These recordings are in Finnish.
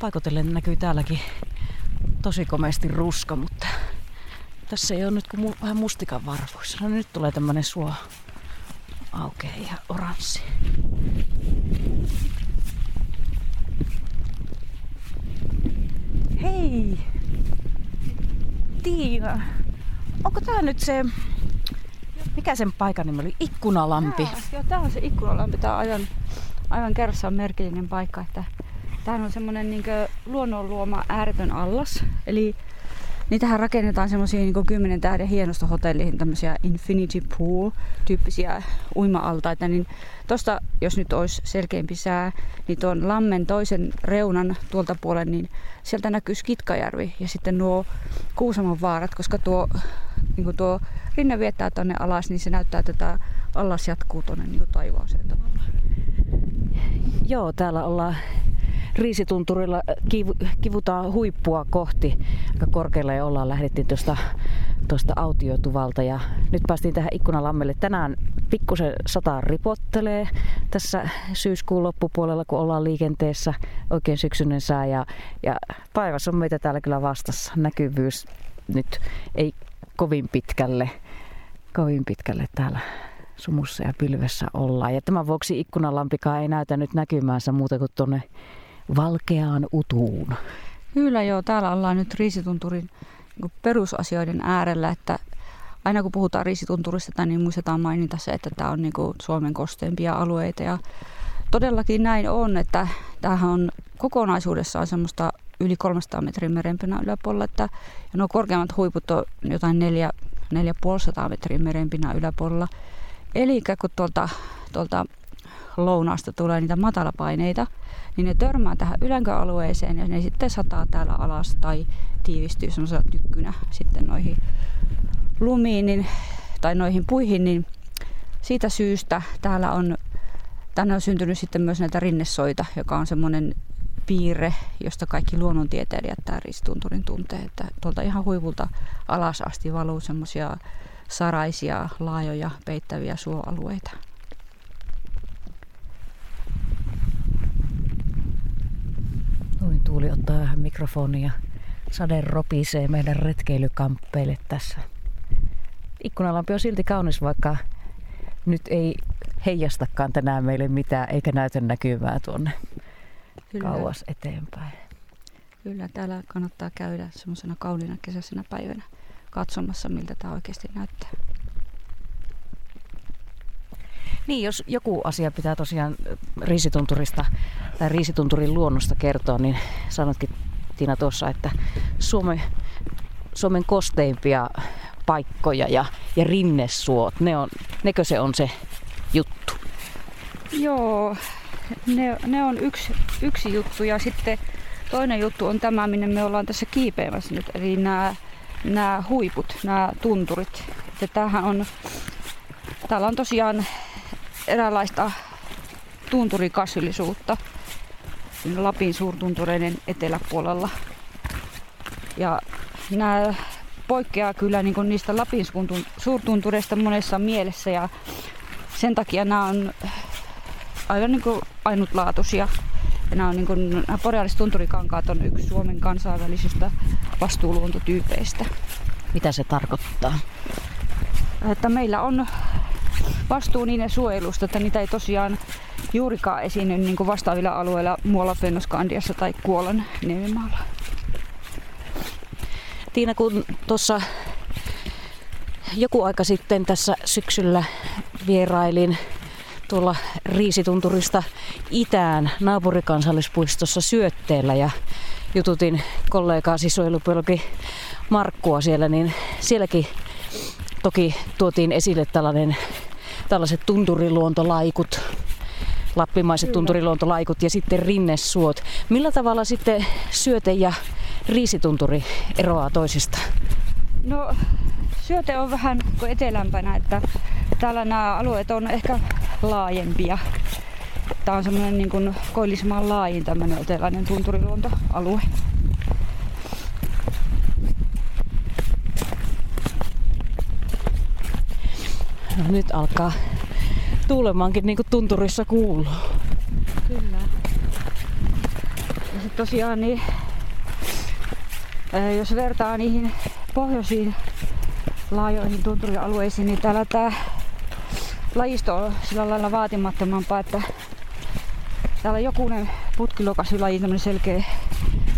paikotellen näkyy täälläkin tosi komeasti ruska, mutta tässä ei ole nyt kuin vähän mustikan varvuissa. No nyt tulee tämmönen suo aukeaa ja oranssi. Hei! Tiina, onko tää nyt se, mikä sen paikan nimi oli? Ikkunalampi. Tää, joo, tää on se ikkunalampi. Tää on aivan, aivan kerrassaan merkillinen paikka. Että tämähän on semmonen niin luonnon luoma ääretön allas. Eli niitähän rakennetaan semmoisia niin kymmenen tähden hienostohotelliin tämmöisiä infinity pool-tyyppisiä uima-altaita, niin tosta, jos nyt olisi selkeämpi sää, niin tuon lammen toisen reunan tuolta puolen, niin sieltä näkyy Kitkajärvi ja sitten nuo Kuusamon vaarat, koska tuo, niin tuo rinne viettää tonne alas, niin se näyttää, että tämä allas jatkuu tuonne niin taivaaseen tavallaan. Joo, täällä ollaan Riisitunturilla äh, kiv, kivutaan huippua kohti. Aika korkealla ja ollaan lähdettiin tuosta tuosta autiotuvalta ja nyt päästiin tähän ikkunalammelle. Tänään pikkusen sata ripottelee tässä syyskuun loppupuolella, kun ollaan liikenteessä. Oikein syksyinen sää ja, ja taivas on meitä täällä kyllä vastassa. Näkyvyys nyt ei kovin pitkälle, kovin pitkälle täällä sumussa ja pilvessä ollaan. Ja tämän vuoksi ikkunalampikaan ei näytä nyt näkymäänsä muuta kuin tuonne valkeaan utuun. Kyllä joo, täällä ollaan nyt Riisitunturin niin perusasioiden äärellä, että aina kun puhutaan Riisitunturista, niin muistetaan mainita se, että tämä on niin Suomen kosteimpia alueita ja todellakin näin on, että tämähän on kokonaisuudessaan semmoista yli 300 metrin merenpinnan yläpuolella, että ja nuo korkeammat huiput on jotain 4, 450 metrin merenpinnan yläpuolella. Eli kun tuolta, tuolta lounaasta tulee niitä matalapaineita, niin ne törmää tähän ylänköalueeseen ja ne sitten sataa täällä alas tai tiivistyy semmoisella tykkynä sitten noihin lumiin niin, tai noihin puihin, niin siitä syystä täällä on, tänne on syntynyt sitten myös näitä rinnesoita, joka on semmoinen piirre, josta kaikki luonnontieteilijät tämä ristunturin tuntee, että tuolta ihan huivulta alas asti valuu semmoisia saraisia, laajoja, peittäviä suoalueita. Noin tuuli ottaa vähän mikrofonia. Sade ropisee meidän retkeilykamppeille tässä. Ikkunalampi on silti kaunis, vaikka nyt ei heijastakaan tänään meille mitään, eikä näytä näkymää tuonne Kyllä. kauas eteenpäin. Kyllä, täällä kannattaa käydä semmoisena kauniina kesäisenä päivänä katsomassa, miltä tämä oikeasti näyttää. Niin, jos joku asia pitää tosiaan riisitunturista tai riisitunturin luonnosta kertoa, niin sanotkin Tiina tuossa, että Suomen, Suomen kosteimpia paikkoja ja, ja rinnesuot, ne on, nekö se on se juttu? Joo, ne, ne on yksi, yksi juttu ja sitten toinen juttu on tämä, minne me ollaan tässä kiipeämässä nyt, eli nämä, nämä huiput, nämä tunturit. Että tämähän on, täällä on tosiaan eräänlaista tunturikasvillisuutta Lapin suurtuntureiden eteläpuolella. Ja nämä poikkeaa kyllä niin niistä Lapin suurtuntureista monessa mielessä ja sen takia nämä on aivan niin ainutlaatuisia. Ja nämä, on niin kuin, nämä boreaalistunturikaankaat on yksi Suomen kansainvälisistä vastuuluontotyypeistä. Mitä se tarkoittaa? Että meillä on vastuu niiden suojelusta, että niitä ei tosiaan juurikaan esiinny niin kuin vastaavilla alueilla muualla Fennoskandiassa tai Kuolan niemimaalla. Tiina, kun tuossa joku aika sitten tässä syksyllä vierailin tuolla Riisitunturista itään naapurikansallispuistossa syötteellä ja jututin kollegaa suojelubiologi Markkua siellä, niin sielläkin toki tuotiin esille tällainen tällaiset tunturiluontolaikut, lappimaiset tunturiluontolaikut ja sitten rinnesuot. Millä tavalla sitten syöte ja riisitunturi eroaa toisista? No syöte on vähän etelämpänä, että täällä nämä alueet on ehkä laajempia. Tämä on semmoinen niin kuin Koillismaan laajin tämmöinen eteläinen tunturiluontoalue. No nyt alkaa tuulemaankin niin kuin tunturissa kuuluu. Kyllä. Ja tosiaan niin, jos vertaa niihin pohjoisiin laajoihin tunturialueisiin, niin täällä tämä lajisto on sillä lailla vaatimattomampaa, että täällä jokunen putkilokasylaji, tämmöinen selkeä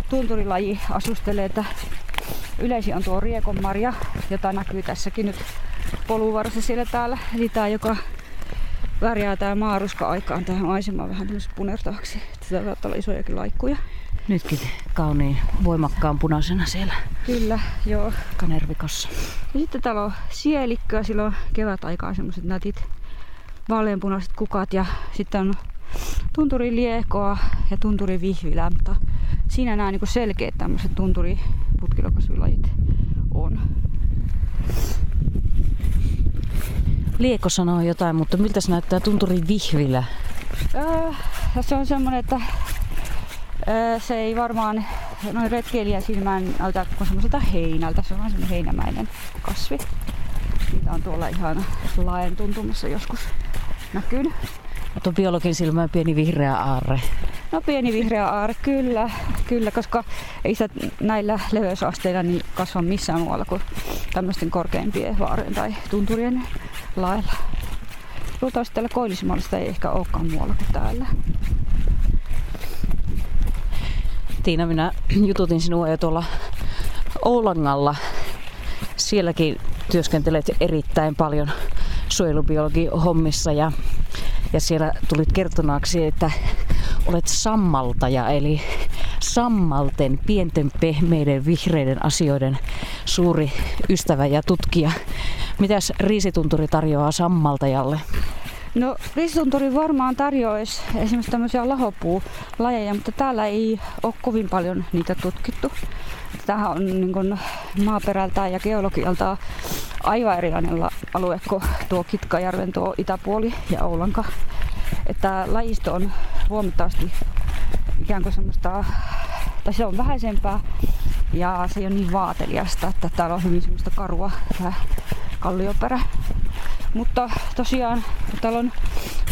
tunturilaji asustelee, että yleisin on tuo riekonmarja, jota näkyy tässäkin nyt poluvarassa siellä täällä. Eli tää, joka värjää tää maaruska aikaan tähän maisemaan vähän tämmöisen punertavaksi. Tätä saattaa olla isojakin laikkuja. Nytkin kauniin voimakkaan punaisena siellä. Kyllä, joo. Kanervikossa. Ja sitten täällä on sielikköä, silloin kevätaikaan semmoiset nätit vaaleanpunaiset kukat ja sitten on tunturi liekoa ja tunturi vihvilää, mutta siinä nämä niin selkeät tämmöiset tunturi putkilokasvilajit on. Lieko sanoo jotain, mutta miltä se näyttää tunturi vihvilä? Öö, se on semmoinen, että öö, se ei varmaan noin retkeilijän silmään näytä kuin semmoiselta heinältä. Se on semmoinen heinämäinen kasvi. Niitä on tuolla ihan laen tuntumassa joskus näkynyt. Mutta biologin silmään pieni vihreä aarre. No pieni vihreä aarre, kyllä, kyllä, koska ei sitä näillä leveysasteilla niin kasva missään muualla kuin tämmöisten korkeimpien vaarien tai tunturien lailla. Luultavasti täällä koillismaalla ei ehkä olekaan muualla kuin täällä. Tiina, minä jututin sinua jo tuolla Oulangalla. Sielläkin työskentelet erittäin paljon suojelubiologi hommissa ja, ja siellä tulit kertonaksi, että olet sammaltaja, eli sammalten, pienten, pehmeiden, vihreiden asioiden suuri ystävä ja tutkija. Mitäs riisitunturi tarjoaa sammaltajalle? No riisitunturi varmaan tarjoaisi esimerkiksi tämmöisiä lahopuulajeja, mutta täällä ei ole kovin paljon niitä tutkittu. Tämähän on niin kuin maaperältään ja geologialta aivan erilainen alue kuin tuo Kitkajärven tuo itäpuoli ja Oulanka. Että lajisto on huomattavasti ikään kuin semmoista, tai se on vähäisempää ja se ei ole niin vaateliasta, että täällä on hyvin semmoista karua tämä kallioperä. Mutta tosiaan täällä on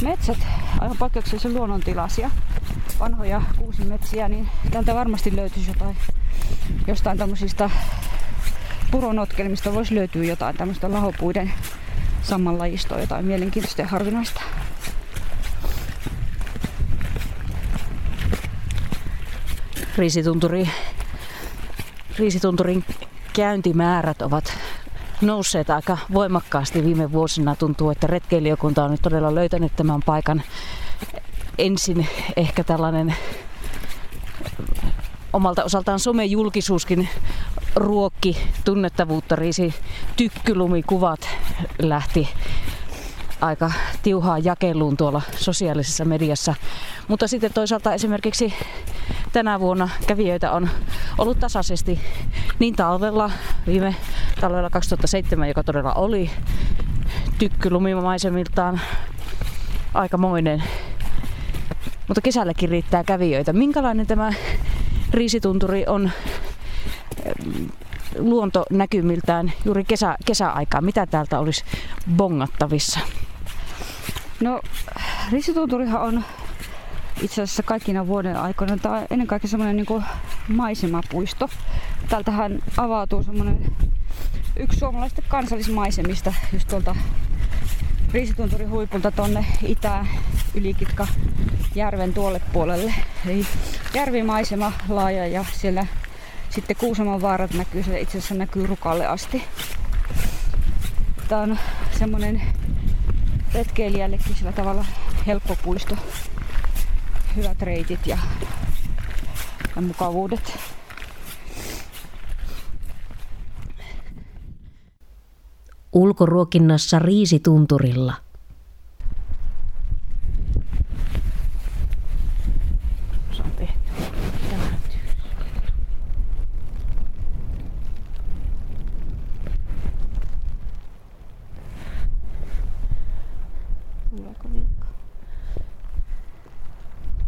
metsät aivan poikkeuksellisen luonnontilaisia, vanhoja kuusimetsiä, niin täältä varmasti löytyisi jotain jostain tämmöisistä puronotkelmista voisi löytyä jotain tämmöistä lahopuiden samanlajistoa, jotain mielenkiintoista ja harvinaista. Riisitunturi, riisitunturin käyntimäärät ovat nousseet aika voimakkaasti viime vuosina. Tuntuu, että retkeilijökunta on nyt todella löytänyt tämän paikan. Ensin ehkä tällainen omalta osaltaan somejulkisuuskin ruokki tunnettavuutta. Riisi tykkylumikuvat lähti aika tiuhaa jakeluun tuolla sosiaalisessa mediassa. Mutta sitten toisaalta esimerkiksi tänä vuonna kävijöitä on ollut tasaisesti niin talvella, viime talvella 2007, joka todella oli tykkylumimaisemiltaan aikamoinen. Mutta kesälläkin riittää kävijöitä. Minkälainen tämä riisitunturi on luontonäkymiltään juuri kesä, kesäaikaa? Mitä täältä olisi bongattavissa? No, riisitunturihan on itse asiassa kaikkina vuoden aikoina. Tämä on ennen kaikkea semmoinen niin maisemapuisto. Täältähän avautuu semmoinen yksi suomalaisista kansallismaisemista just tuolta Riisitunturin huipulta tonne itään Ylikitka järven tuolle puolelle. Eli järvimaisema laaja ja siellä sitten Kuusamon vaarat näkyy, se itse asiassa näkyy Rukalle asti. Tämä on semmonen retkeilijällekin sillä tavalla helppo puisto. Hyvät reitit ja, ja mukavuudet. Ulkoruokinnassa riisitunturilla –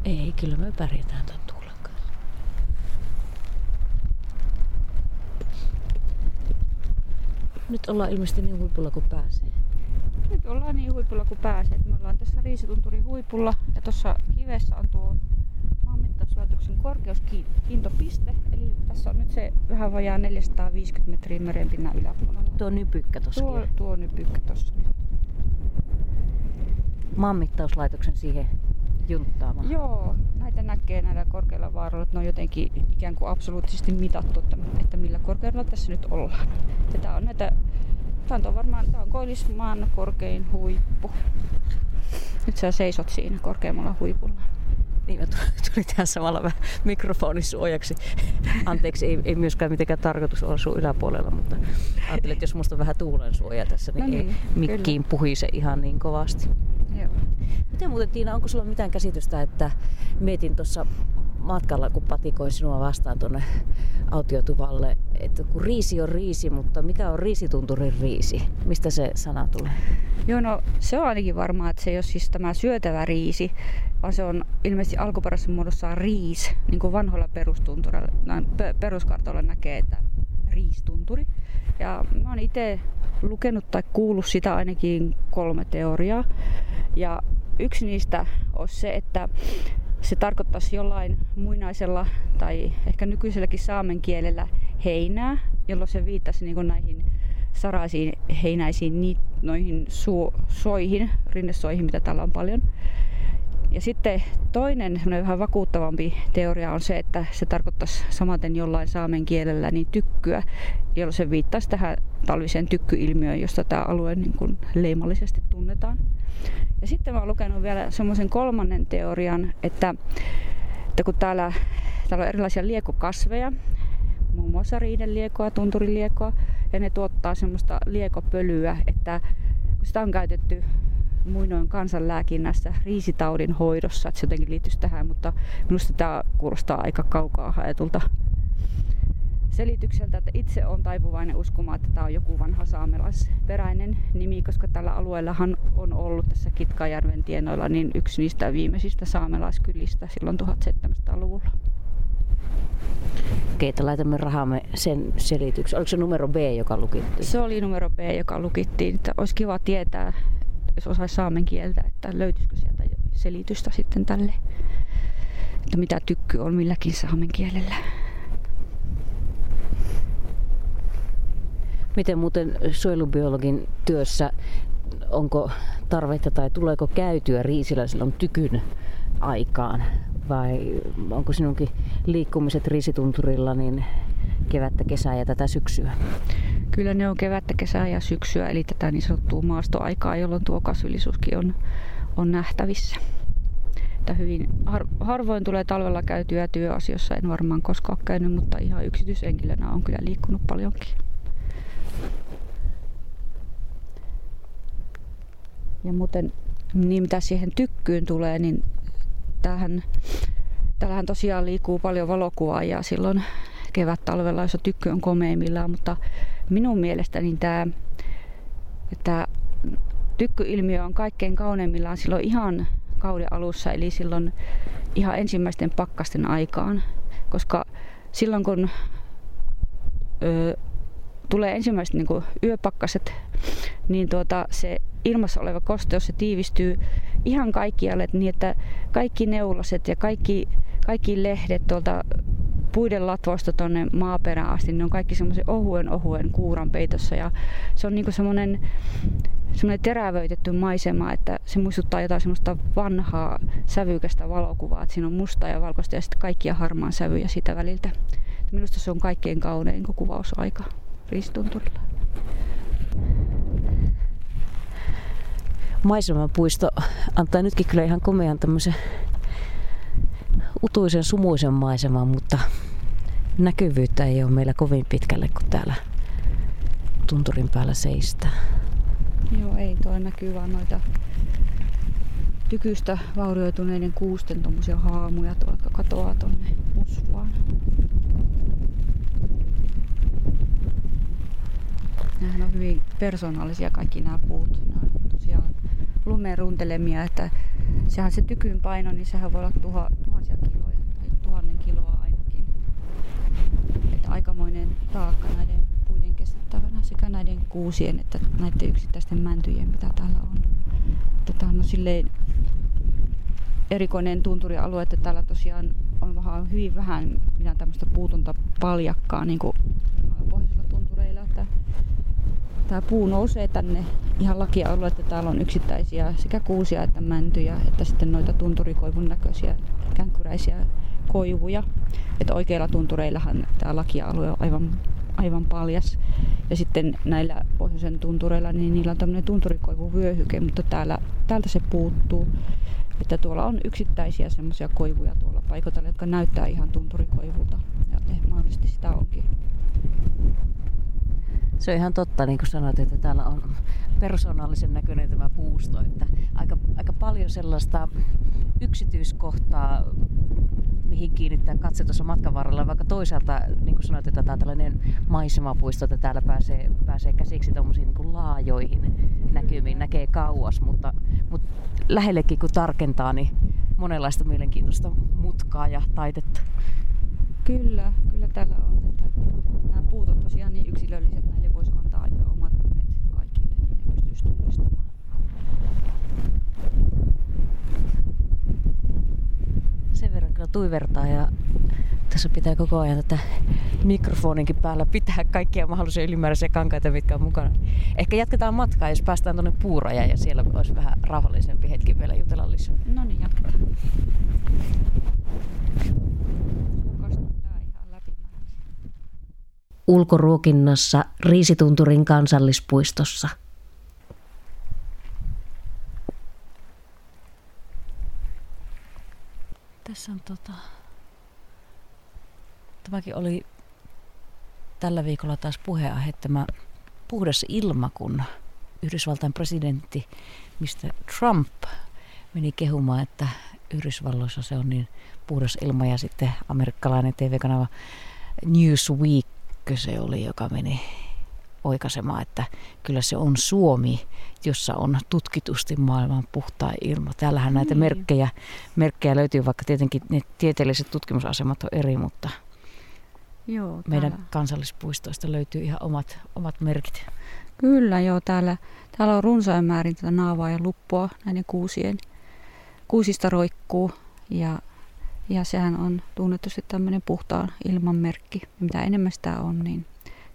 Ei, kyllä me pärjätään tuon tuulen kanssa. Nyt ollaan ilmeisesti niin huipulla kuin pääsee. Nyt ollaan niin huipulla kuin pääsee. Me ollaan tässä Riisitunturin huipulla ja tuossa kivessä on tuo maanmittauslaitoksen korkeuskiintopiste, eli tässä on nyt se vähän vajaa 450 metriä merenpinnan yläpuolella. Tuo nypykkä tuossa. Tuo, tuo nypykkä tuossa. Maanmittauslaitoksen siihen junttaamaan. Joo, näitä näkee näillä korkeilla vaaroilla, että ne on jotenkin ikään kuin absoluuttisesti mitattu, että, että millä korkeudella tässä nyt ollaan. Ja tää on näitä, tää on varmaan, tää on Koillismaan korkein huippu. Nyt sä seisot siinä korkeammalla huipulla. Niin, mä tuli tähän samalla vähän mikrofonisuojaksi. Anteeksi, ei, ei myöskään mitenkään tarkoitus olla sun yläpuolella, mutta ajattelin, että jos musta on vähän tuulen suoja tässä, niin, no niin ei mikkiin kyllä. puhise ihan niin kovasti. Joo. Miten muuten Tiina, onko sulla mitään käsitystä, että mietin tuossa matkalla, kun patikoin sinua vastaan tuonne autiotuvalle, että kun riisi on riisi, mutta mikä on riisitunturin riisi? Mistä se sana tulee? Joo, no se on ainakin varmaa, että se ei ole siis tämä syötävä riisi, vaan se on ilmeisesti alkuperäisessä muodossa riis, niin kuin vanhoilla perustunturilla, peruskartoilla näkee, että riistunturi. Ja mä oon itse lukenut tai kuullut sitä ainakin kolme teoriaa. Ja yksi niistä on se, että se tarkoittaisi jollain muinaisella tai ehkä nykyiselläkin saamen kielellä heinää, jolloin se viittasi niin näihin saraisiin heinäisiin noihin su, soihin, rinnesoihin, mitä täällä on paljon. Ja sitten toinen vähän vakuuttavampi teoria on se, että se tarkoittaisi samaten jollain saamen kielellä niin tykkyä, jolloin se viittaisi tähän talviseen tykkyilmiöön, josta tämä alue niin kuin leimallisesti tunnetaan. Ja sitten mä oon lukenut vielä semmoisen kolmannen teorian, että, että kun täällä, täällä on erilaisia liekokasveja, muun muassa riideliekoa, tunturiliekoa, ja ne tuottaa semmoista liekopölyä, että sitä on käytetty muinoin kansanlääkinnässä riisitaudin hoidossa, että se jotenkin liittyisi tähän, mutta minusta tämä kuulostaa aika kaukaa haetulta selitykseltä, että itse on taipuvainen uskomaan, että tämä on joku vanha saamelaisperäinen nimi, koska tällä alueellahan on ollut tässä Kitkajärven tienoilla niin yksi niistä viimeisistä saamelaiskylistä silloin 1700-luvulla. Keitä laitamme rahamme sen selityksen. Oliko se numero B, joka lukittiin? Se oli numero B, joka lukittiin. Että olisi kiva tietää, jos osaisi saamen kieltä, että löytyisikö sieltä selitystä sitten tälle, että mitä tykky on milläkin saamen kielellä. Miten muuten suojelubiologin työssä, onko tarvetta tai tuleeko käytyä riisillä silloin tykyn aikaan? Vai onko sinunkin liikkumiset riisitunturilla niin kevättä, kesää ja tätä syksyä? Kyllä ne on kevättä, kesää ja syksyä, eli tätä niin sanottua maastoaikaa, jolloin tuo kasvillisuuskin on, on nähtävissä. Että hyvin har, harvoin tulee talvella käytyä työasioissa, en varmaan koskaan käynyt, mutta ihan yksityishenkilönä on kyllä liikkunut paljonkin. Ja muuten, niin mitä siihen tykkyyn tulee, niin tähän, täällähän tosiaan liikkuu paljon valokuvaa ja silloin kevät-talvella, jos tykky on komeimmillaan, mutta minun mielestäni tämä, tämä tykkyilmiö on kaikkein kauneimmillaan silloin ihan kauden alussa, eli silloin ihan ensimmäisten pakkasten aikaan, koska silloin kun ö, tulee ensimmäiset niin kuin yöpakkaset, niin tuota, se ilmassa oleva kosteus se tiivistyy ihan kaikkialle niin, että kaikki neulaset ja kaikki, kaikki lehdet tuolta puiden latvoista tuonne maaperään asti, ne on kaikki semmoisen ohuen ohuen kuuran peitossa ja se on niinku semmoinen semmoinen terävöitetty maisema, että se muistuttaa jotain semmoista vanhaa sävykästä valokuvaa, että siinä on musta ja valkoista ja sitten kaikkia harmaan sävyjä sitä väliltä. Minusta se on kaikkein kaunein kuvausaika Riistunturilla. Maisemapuisto antaa nytkin kyllä ihan komean tämmöisen utuisen sumuisen maiseman, mutta näkyvyyttä ei ole meillä kovin pitkälle, kun täällä tunturin päällä seistää. Joo, ei tuo näkyy vaan noita tykystä vaurioituneiden kuusten tommosia haamuja tuolla katoaa tonne usvaan. Nämähän on hyvin persoonallisia kaikki nämä puut. Nämä on tosiaan lumeen runtelemia, että sehän se tykyn paino, niin sehän voi olla tuha, tuhansia kiloja tai tuhannen kiloa ainakin. Että aikamoinen taakka näiden puiden kestättävänä sekä näiden kuusien että näiden yksittäisten mäntyjen, mitä täällä on. Tämä on silleen erikoinen tunturialue, että täällä tosiaan on vähän hyvin vähän mitään tämmöistä puutonta paljakkaa niin kuin pohjoisilla tuntureilla, että tämä puu nousee tänne ihan lakialueelle, että täällä on yksittäisiä sekä kuusia että mäntyjä, että sitten noita tunturikoivun näköisiä känkkyräisiä koivuja. Että oikeilla tuntureillahan tämä lakialue on aivan, aivan paljas. Ja sitten näillä pohjoisen tuntureilla, niin niillä on tämmöinen tunturikoivuvyöhyke, mutta täällä, täältä se puuttuu. Että tuolla on yksittäisiä semmoisia koivuja tuolla paikotella, jotka näyttää ihan tunturikoivulta. Ja mahdollisesti sitä onkin. Se on ihan totta, niin kuin sanoit, että täällä on persoonallisen näköinen tämä puusto. Että aika, aika paljon sellaista yksityiskohtaa, mihin kiinnittää katse tuossa matkan varrella, vaikka toisaalta, niin kuin sanoit, että tämä on tällainen maisemapuisto, että täällä pääsee, pääsee käsiksi tuommoisiin niin laajoihin näkymiin, näkee kauas, mutta, mutta lähellekin kun tarkentaa, niin monenlaista mielenkiintoista mutkaa ja taitetta. Kyllä, kyllä täällä on. Että nämä puut on tosiaan niin yksilölliset, näille voisi antaa omat nimet kaikille, niin ne pystyisi tunnistamaan. Sen verran kyllä tuivertaa ja tässä pitää koko ajan tätä mikrofoninkin päällä pitää kaikkia mahdollisia ylimääräisiä kankaita, mitkä on mukana. Ehkä jatketaan matkaa, jos päästään tuonne puurajaan ja siellä olisi vähän rauhallisempi hetki vielä jutella lisää. No niin, jatketaan. Ulkoruokinnassa Riisitunturin kansallispuistossa. Tässä on tota... Tämäkin oli tällä viikolla taas puheenaihe tämä puhdas ilma, kun Yhdysvaltain presidentti Mr. Trump meni kehumaan, että Yhdysvalloissa se on niin puhdas ilma ja sitten amerikkalainen TV-kanava Newsweek se oli, joka meni oikaisemaan, että kyllä se on Suomi, jossa on tutkitusti maailman puhtaa ilma. Täällähän näitä niin. merkkejä, merkkejä löytyy, vaikka tietenkin ne tieteelliset tutkimusasemat on eri, mutta joo, meidän täällä. kansallispuistoista löytyy ihan omat, omat merkit. Kyllä joo, täällä, täällä on runsain määrin tätä naavaa ja luppua näiden kuusien. Kuusista roikkuu ja, ja sehän on tunnetusti tämmöinen puhtaan ilman merkki. Mitä enemmän sitä on, niin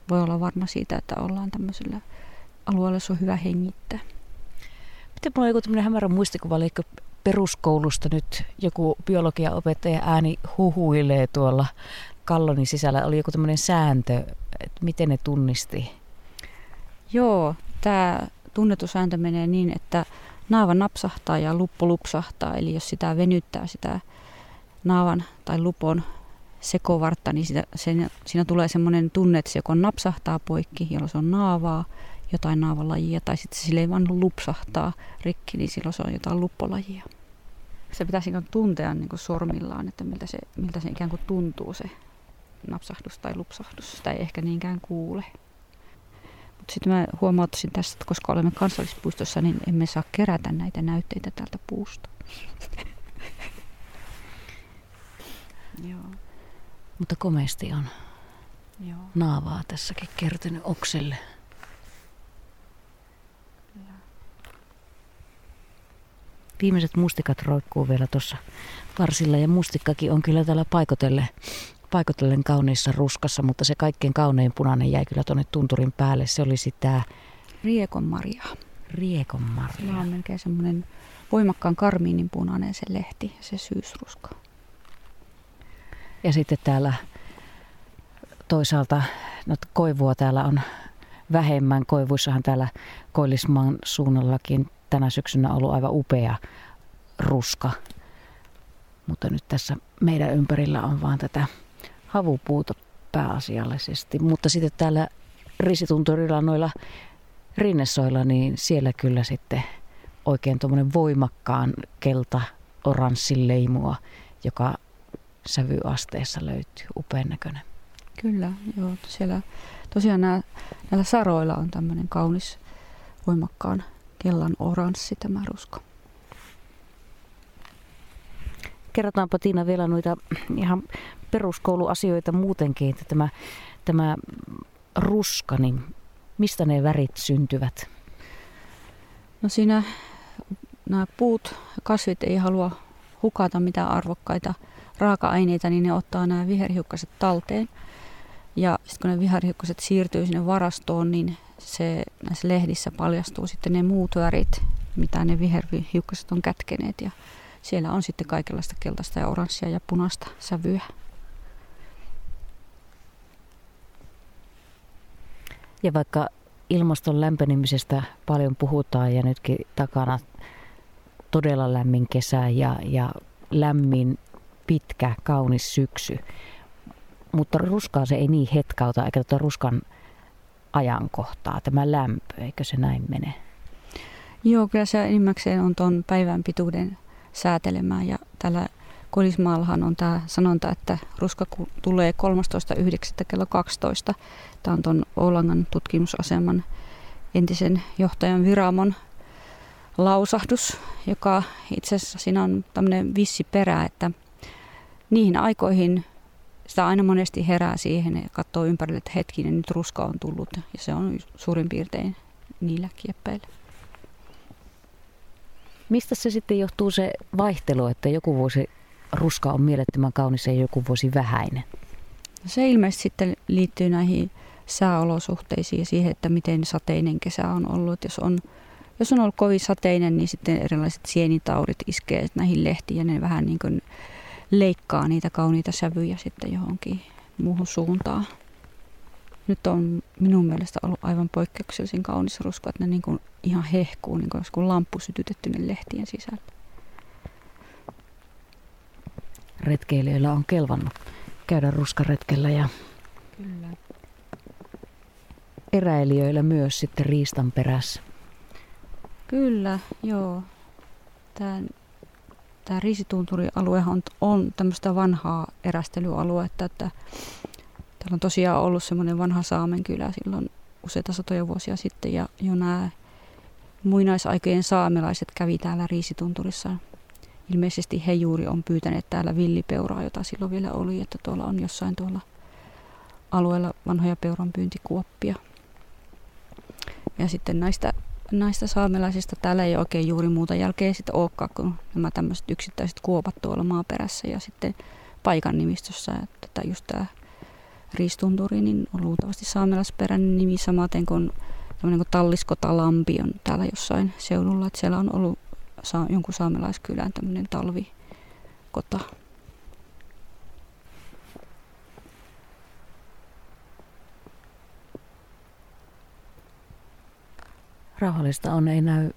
voi olla varma siitä, että ollaan tämmöisellä alueella, se on hyvä hengittää. Miten mulla on joku tämmöinen hämärä muistikuva, eli peruskoulusta nyt joku biologiaopettaja ääni huhuilee tuolla kallonin sisällä. Oli joku tämmöinen sääntö, että miten ne tunnisti? Joo, tämä tunnetusääntö menee niin, että naava napsahtaa ja luppu lupsahtaa. Eli jos sitä venyttää sitä naavan tai lupon sekovartta, niin sitä, sen, siinä tulee semmoinen tunne, että se joko napsahtaa poikki, jolloin se on naavaa, jotain naavalajia, tai sitten se ei vaan lupsahtaa rikki, niin silloin se on jotain luppolajia. Se pitäisi niin tuntea niin kuin sormillaan, että miltä se, miltä se ikään kuin tuntuu se napsahdus tai lupsahdus. Sitä ei ehkä niinkään kuule. Mutta sitten mä huomauttaisin tässä, että koska olemme kansallispuistossa, niin emme saa kerätä näitä näytteitä tältä puusta. Joo. Mutta komeasti on Joo. naavaa tässäkin kertynyt okselle. Viimeiset mustikat roikkuu vielä tuossa varsilla ja mustikkakin on kyllä täällä paikotelle, paikotellen kauniissa ruskassa, mutta se kaikkein kaunein punainen jäi kyllä tuonne tunturin päälle. Se oli sitä... Riekonmarja. Riekonmarja. Tämä on melkein semmoinen voimakkaan karmiinin punainen se lehti, se syysruska. Ja sitten täällä toisaalta no, koivua täällä on vähemmän. Koivuissahan täällä Koillismaan suunnallakin tänä syksynä ollut aivan upea ruska. Mutta nyt tässä meidän ympärillä on vaan tätä havupuuta pääasiallisesti. Mutta sitten täällä risitunturilla noilla rinnesoilla, niin siellä kyllä sitten oikein tuommoinen voimakkaan kelta oranssin leimua, joka sävyasteessa löytyy. Upean näköinen. Kyllä, joo. Siellä tosiaan nämä, näillä saroilla on tämmöinen kaunis voimakkaan kellan oranssi tämä rusko. Kerrotaanpa Tiina vielä noita ihan peruskouluasioita muutenkin, että tämä, tämä ruska, niin mistä ne värit syntyvät? No siinä nämä puut, kasvit ei halua hukata mitään arvokkaita raaka-aineita, niin ne ottaa nämä viherhiukkaset talteen. Ja sitten kun ne viherhiukkaset siirtyy sinne varastoon, niin se, näissä lehdissä paljastuu sitten ne muut värit, mitä ne viherhiukkaset on kätkeneet. Ja siellä on sitten kaikenlaista keltaista ja oranssia ja punaista sävyä. Ja vaikka ilmaston lämpenemisestä paljon puhutaan ja nytkin takana todella lämmin kesä ja, ja lämmin, pitkä, kaunis syksy. Mutta ruskaa se ei niin hetkauta, eikä tuota ruskan ajankohtaa, tämä lämpö, eikö se näin mene? Joo, kyllä se enimmäkseen on tuon päivän pituuden säätelemää ja tällä Kolismaallahan on tämä sanonta, että ruska tulee 13.9. kello 12. Tämä on tuon Oulangan tutkimusaseman entisen johtajan Viramon lausahdus, joka itse asiassa siinä on tämmöinen vissi perä, että niihin aikoihin sitä aina monesti herää siihen ja katsoo ympärille, että hetkinen, nyt ruska on tullut ja se on suurin piirtein niillä kieppeillä. Mistä se sitten johtuu se vaihtelu, että joku vuosi ruska on mielettömän kaunis ja joku vuosi vähäinen? Se ilmeisesti sitten liittyy näihin sääolosuhteisiin ja siihen, että miten sateinen kesä on ollut. Jos on, jos on ollut kovin sateinen, niin sitten erilaiset sienitaudit iskee näihin lehtiin ja ne vähän niin kuin leikkaa niitä kauniita sävyjä sitten johonkin muuhun suuntaan. Nyt on minun mielestä ollut aivan poikkeuksellisen kaunis rusko, että ne niin kuin ihan hehkuu, niin kuin olisi kuin lamppu sytytetty ne lehtien sisällä. Retkeilijöillä on kelvannut käydä ruskaretkellä ja Kyllä. eräilijöillä myös sitten riistan perässä. Kyllä, joo. Tämä, tämä riisitunturialue on, on tämmöistä vanhaa erästelyaluetta, että täällä on tosiaan ollut semmoinen vanha saamenkylä silloin useita satoja vuosia sitten ja jo nämä muinaisaikojen saamelaiset kävi täällä Riisitunturissa. Ilmeisesti he juuri on pyytäneet täällä villipeuraa, jota silloin vielä oli, että tuolla on jossain tuolla alueella vanhoja peuran pyyntikuoppia. Ja sitten näistä, näistä saamelaisista täällä ei oikein juuri muuta jälkeä sitten olekaan kuin nämä tämmöiset yksittäiset kuopat tuolla maaperässä ja sitten paikan nimistössä, että just tämä Riistunturi niin on luultavasti saamelaisperäinen nimi samaten kuin tämmöinen kuin Talliskotalampi on täällä jossain seudulla, että siellä on ollut saa, jonkun saamelaiskylän tämmöinen talvikota. Rauhallista on, ei näy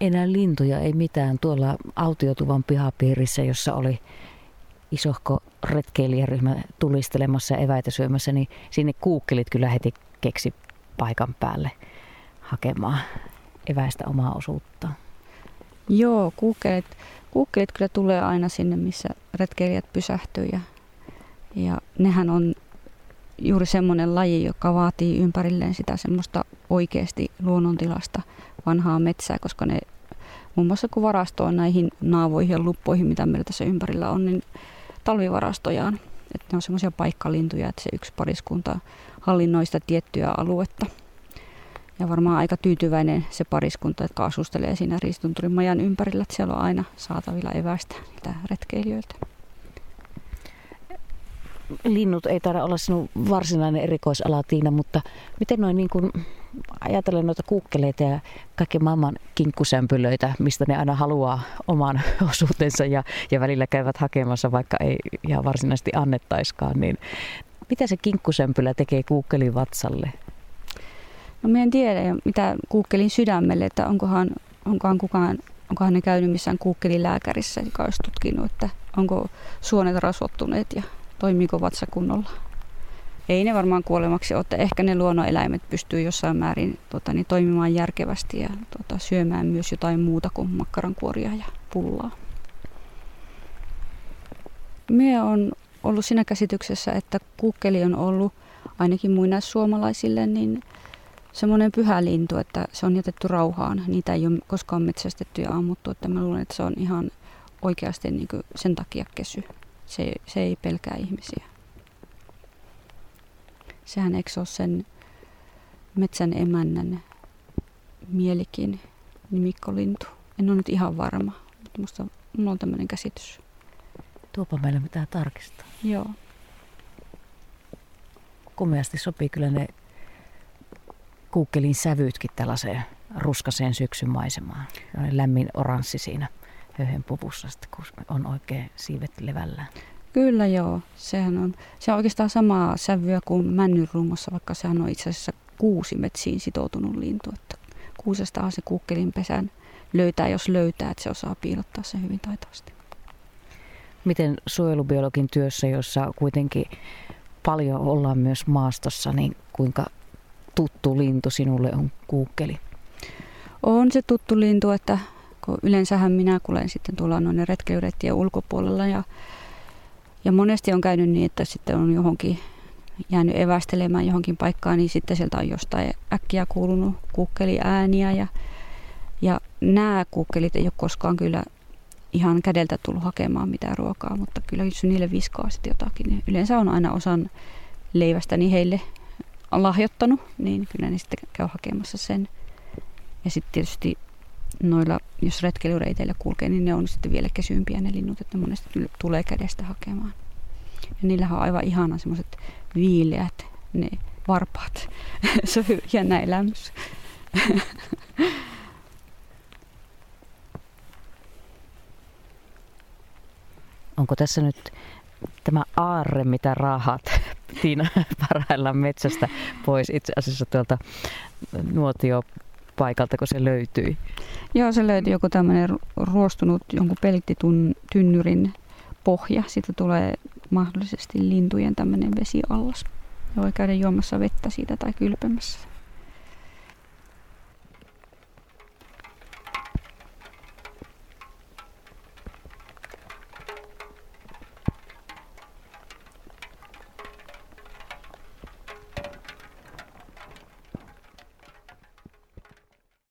enää lintuja, ei mitään. Tuolla autiotuvan pihapiirissä, jossa oli isohko retkeilijäryhmä tulistelemassa ja eväitä syömässä, niin sinne kuukkelit kyllä heti keksi paikan päälle hakemaan eväistä omaa osuuttaan. Joo, kuukkelit, kuukkelit kyllä tulee aina sinne, missä retkeilijät pysähtyy ja, ja nehän on juuri semmoinen laji, joka vaatii ympärilleen sitä semmoista oikeasti luonnontilasta vanhaa metsää, koska ne muun muassa kun varastoo näihin naavoihin ja luppoihin, mitä meillä tässä ympärillä on, niin talvivarastojaan. Että ne on semmoisia paikkalintuja, että se yksi pariskunta hallinnoi sitä tiettyä aluetta. Ja varmaan aika tyytyväinen se pariskunta, jotka asustelee siinä Riistunturin majan ympärillä, että siellä on aina saatavilla evästä niitä retkeilijöiltä. Linnut ei taida olla sinun varsinainen erikoisala, Tiina, mutta miten noin niin kuin ajatellen noita kuukkeleita ja kaikki maailman kinkkusämpylöitä, mistä ne aina haluaa oman osuutensa ja, ja välillä käyvät hakemassa, vaikka ei ihan varsinaisesti annettaiskaan, niin mitä se kinkkusämpylä tekee kuukkelin vatsalle? No minä en tiedä, mitä kuukkelin sydämelle, että onkohan, onkohan kukaan onkohan ne käynyt missään kuukkelilääkärissä, joka olisi tutkinut, että onko suonet rasvottuneet ja toimiiko vatsa kunnolla. Ei ne varmaan kuolemaksi ole, ehkä ne luonnoneläimet pystyy jossain määrin tota, niin, toimimaan järkevästi ja tota, syömään myös jotain muuta kuin makkarankuoria ja pullaa. Mie on ollut siinä käsityksessä, että kukkeli on ollut ainakin muinaissuomalaisille niin semmoinen pyhä lintu, että se on jätetty rauhaan. Niitä ei ole koskaan metsästetty ja ammuttu, että mä luulen, että se on ihan oikeasti niin sen takia kesy. Se, se ei pelkää ihmisiä. Sehän eikö ole sen metsän emännän mielikin niin Mikko Lintu. En ole nyt ihan varma, mutta musta mulla on tämmöinen käsitys. Tuopa meille mitään tarkistaa. Joo. Komeasti sopii kyllä ne kuukkelin sävyytkin tällaiseen ruskaseen syksyn maisemaan. Lämmin oranssi siinä höyhen puvussa, kun on oikein siivet levällään. Kyllä joo. Sehän on, se on oikeastaan samaa sävyä kuin männynrungossa, vaikka sehän on itse asiassa kuusimetsiin sitoutunut lintu. Että kuusestahan se kuukkelin pesän löytää, jos löytää, että se osaa piilottaa sen hyvin taitavasti. Miten suojelubiologin työssä, jossa kuitenkin paljon ollaan myös maastossa, niin kuinka tuttu lintu sinulle on kuukkeli? On se tuttu lintu, että kun yleensähän minä kulen sitten tuolla noin retkeilyreittien ulkopuolella ja, ja monesti on käynyt niin, että sitten on johonkin jäänyt evästelemään johonkin paikkaan, niin sitten sieltä on jostain äkkiä kuulunut kuukkeliääniä ja, ja nämä kuukkelit ei ole koskaan kyllä ihan kädeltä tullut hakemaan mitään ruokaa, mutta kyllä jos niille viskaa sitten jotakin, niin yleensä on aina osan leivästäni heille lahjoittanut, niin kyllä ne sitten käy hakemassa sen. Ja sitten tietysti noilla, jos retkeilyreiteillä kulkee, niin ne on sitten vielä kesyympiä ne linnut, että monesti tulee kädestä hakemaan. Ja niillähän on aivan ihana semmoiset viileät ne varpaat. Se on jännä elämys. Onko tässä nyt tämä aarre, mitä rahat Tiina parhaillaan metsästä pois itse asiassa tuolta nuotiopaikalta, kun se löytyi? Joo, se löytyi joku tämmöinen ruostunut jonkun pelittitynnyrin pohja. Siitä tulee mahdollisesti lintujen tämmöinen vesiallas. Ja voi käydä juomassa vettä siitä tai kylpemässä.